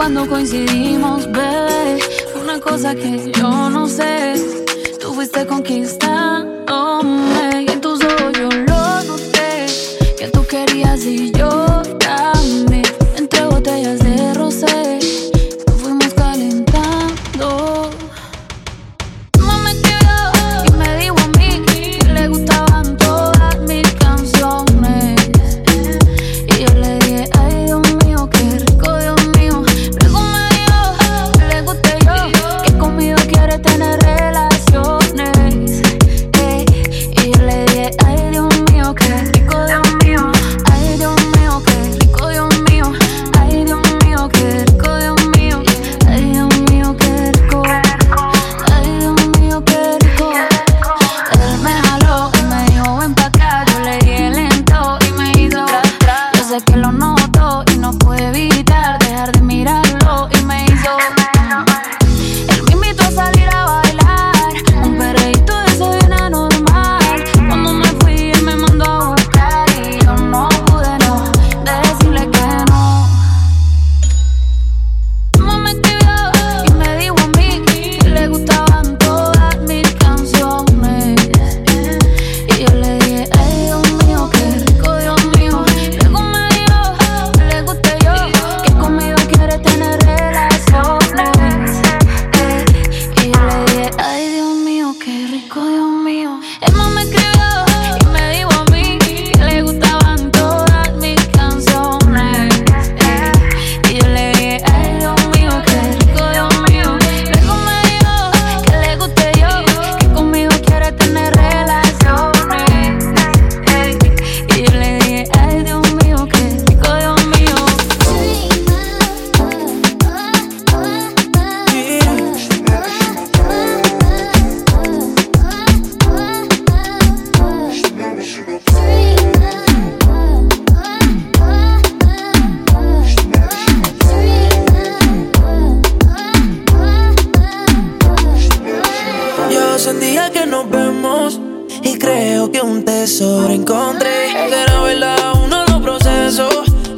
cuando coincidimos, bebé. Fue una cosa que yo no sé. Tú fuiste conquistándome. Y en tus ojos yo lo noté. Que tú querías y yo. pasa día que nos vemos y creo que un tesoro encontré. Que verdad uno lo proceso.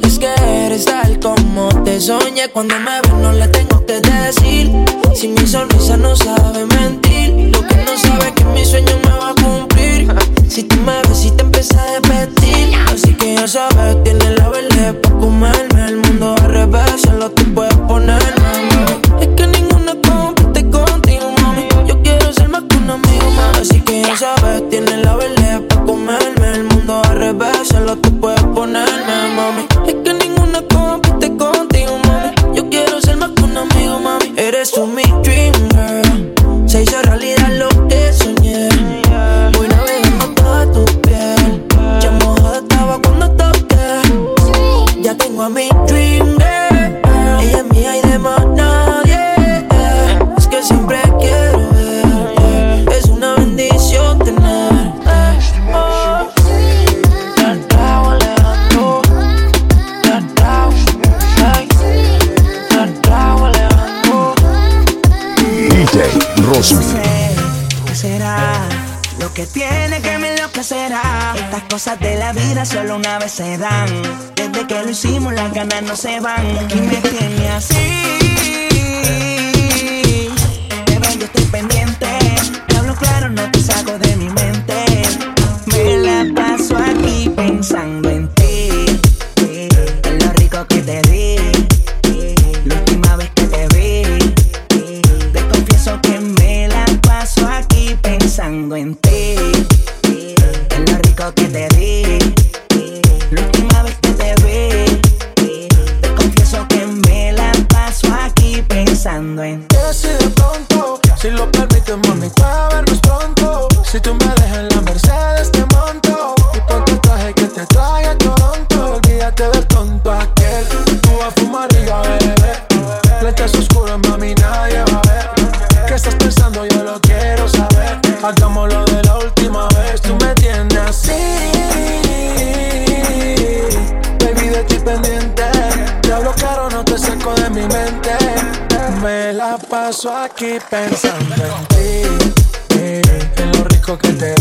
Es que eres tal como te soñé. Cuando me ves no le tengo que decir. Si mi sonrisa no sabe mentir, lo que no sabe es que mi sueño me va a cumplir. Si tú me ves y te empiezas a repetir, así que ya sabes lo que tiene que me enloquecerá. Estas cosas de la vida solo una vez se dan. Desde que lo hicimos, las ganas no se van. Y me tiene así. Pero yo estoy pendiente. Te hablo claro, no aquí pensando en ti, eh, en lo rico que te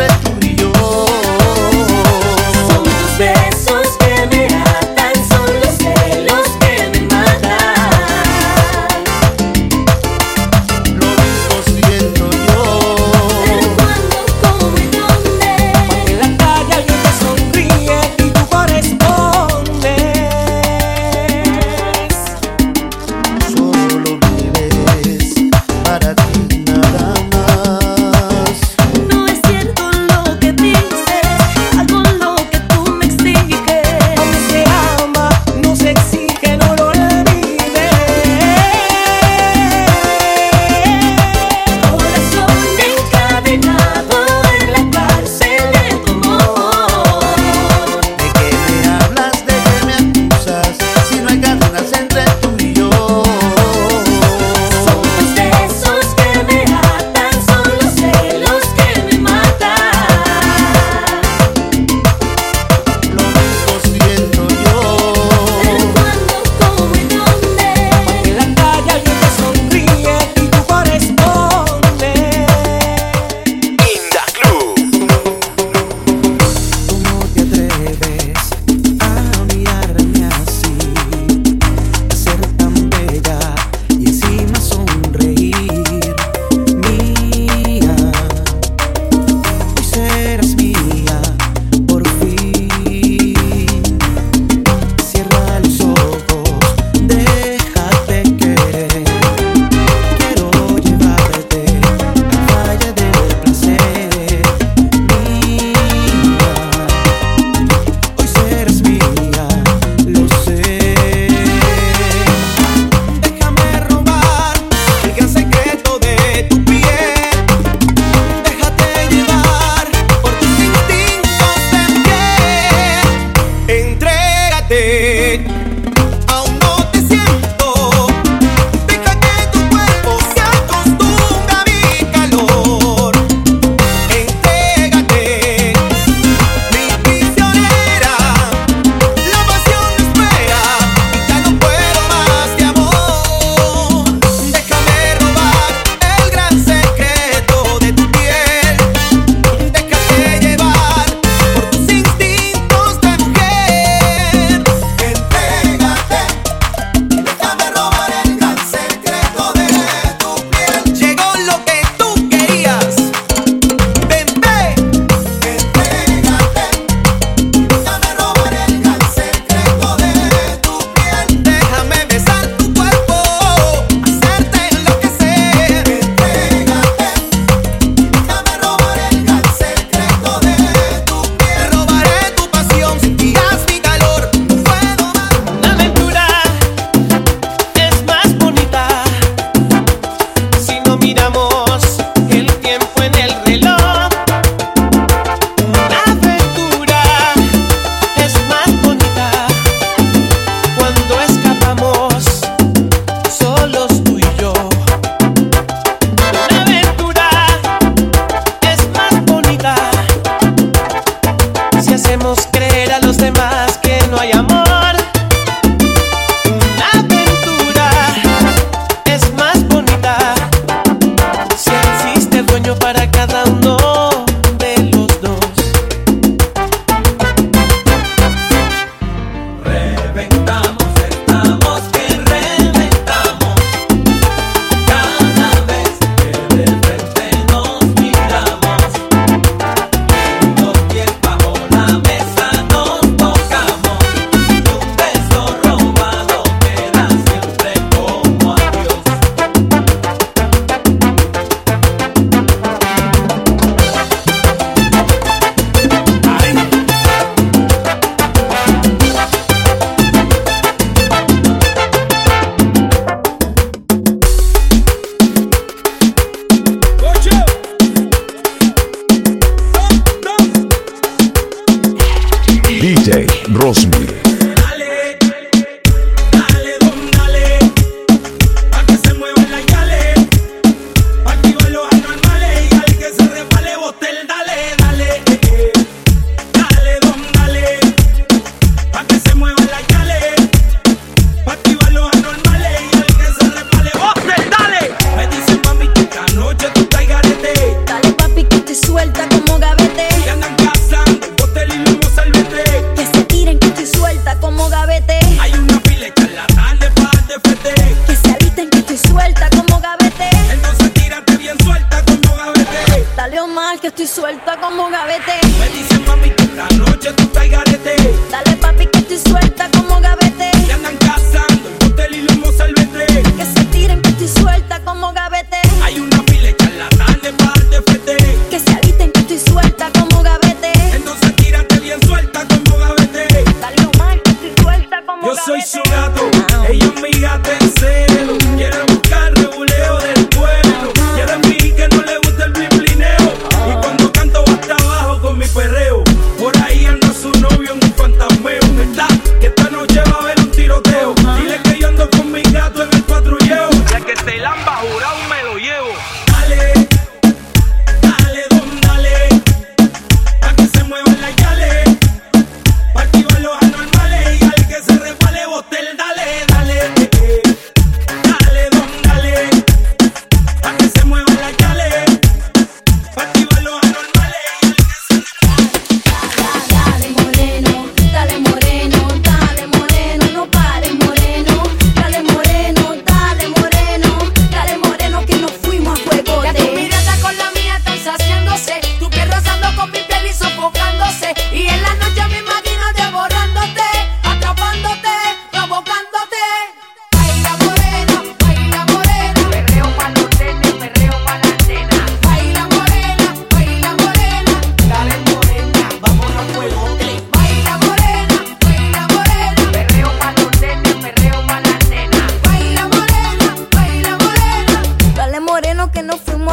sabe tu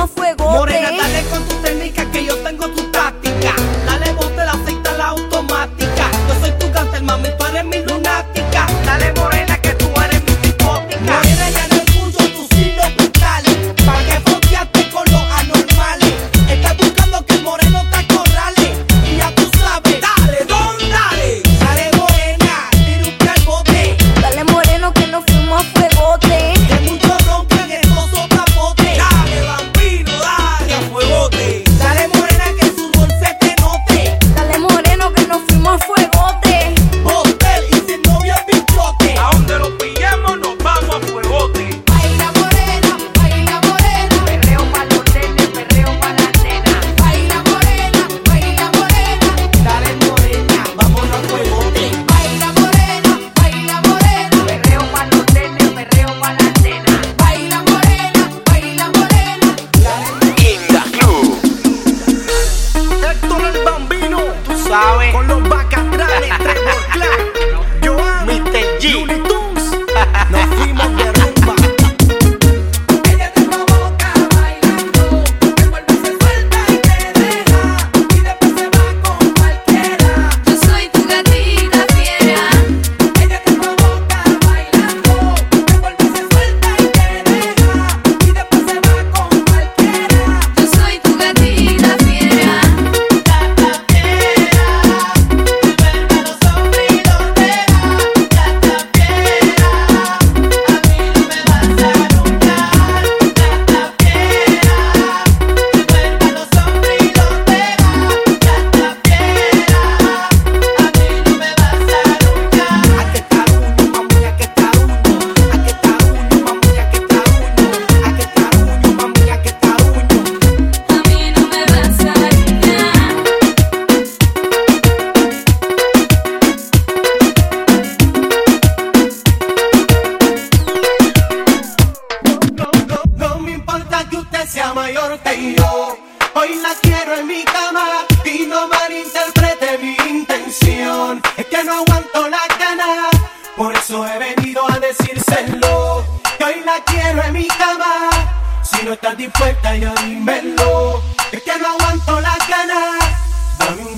fuego. Morena, dale con tu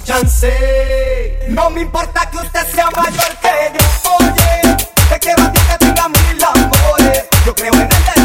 chance. No me importa que usted sea mayor que yo. Oye, te quiero a ti que tenga mil amores. Yo creo en el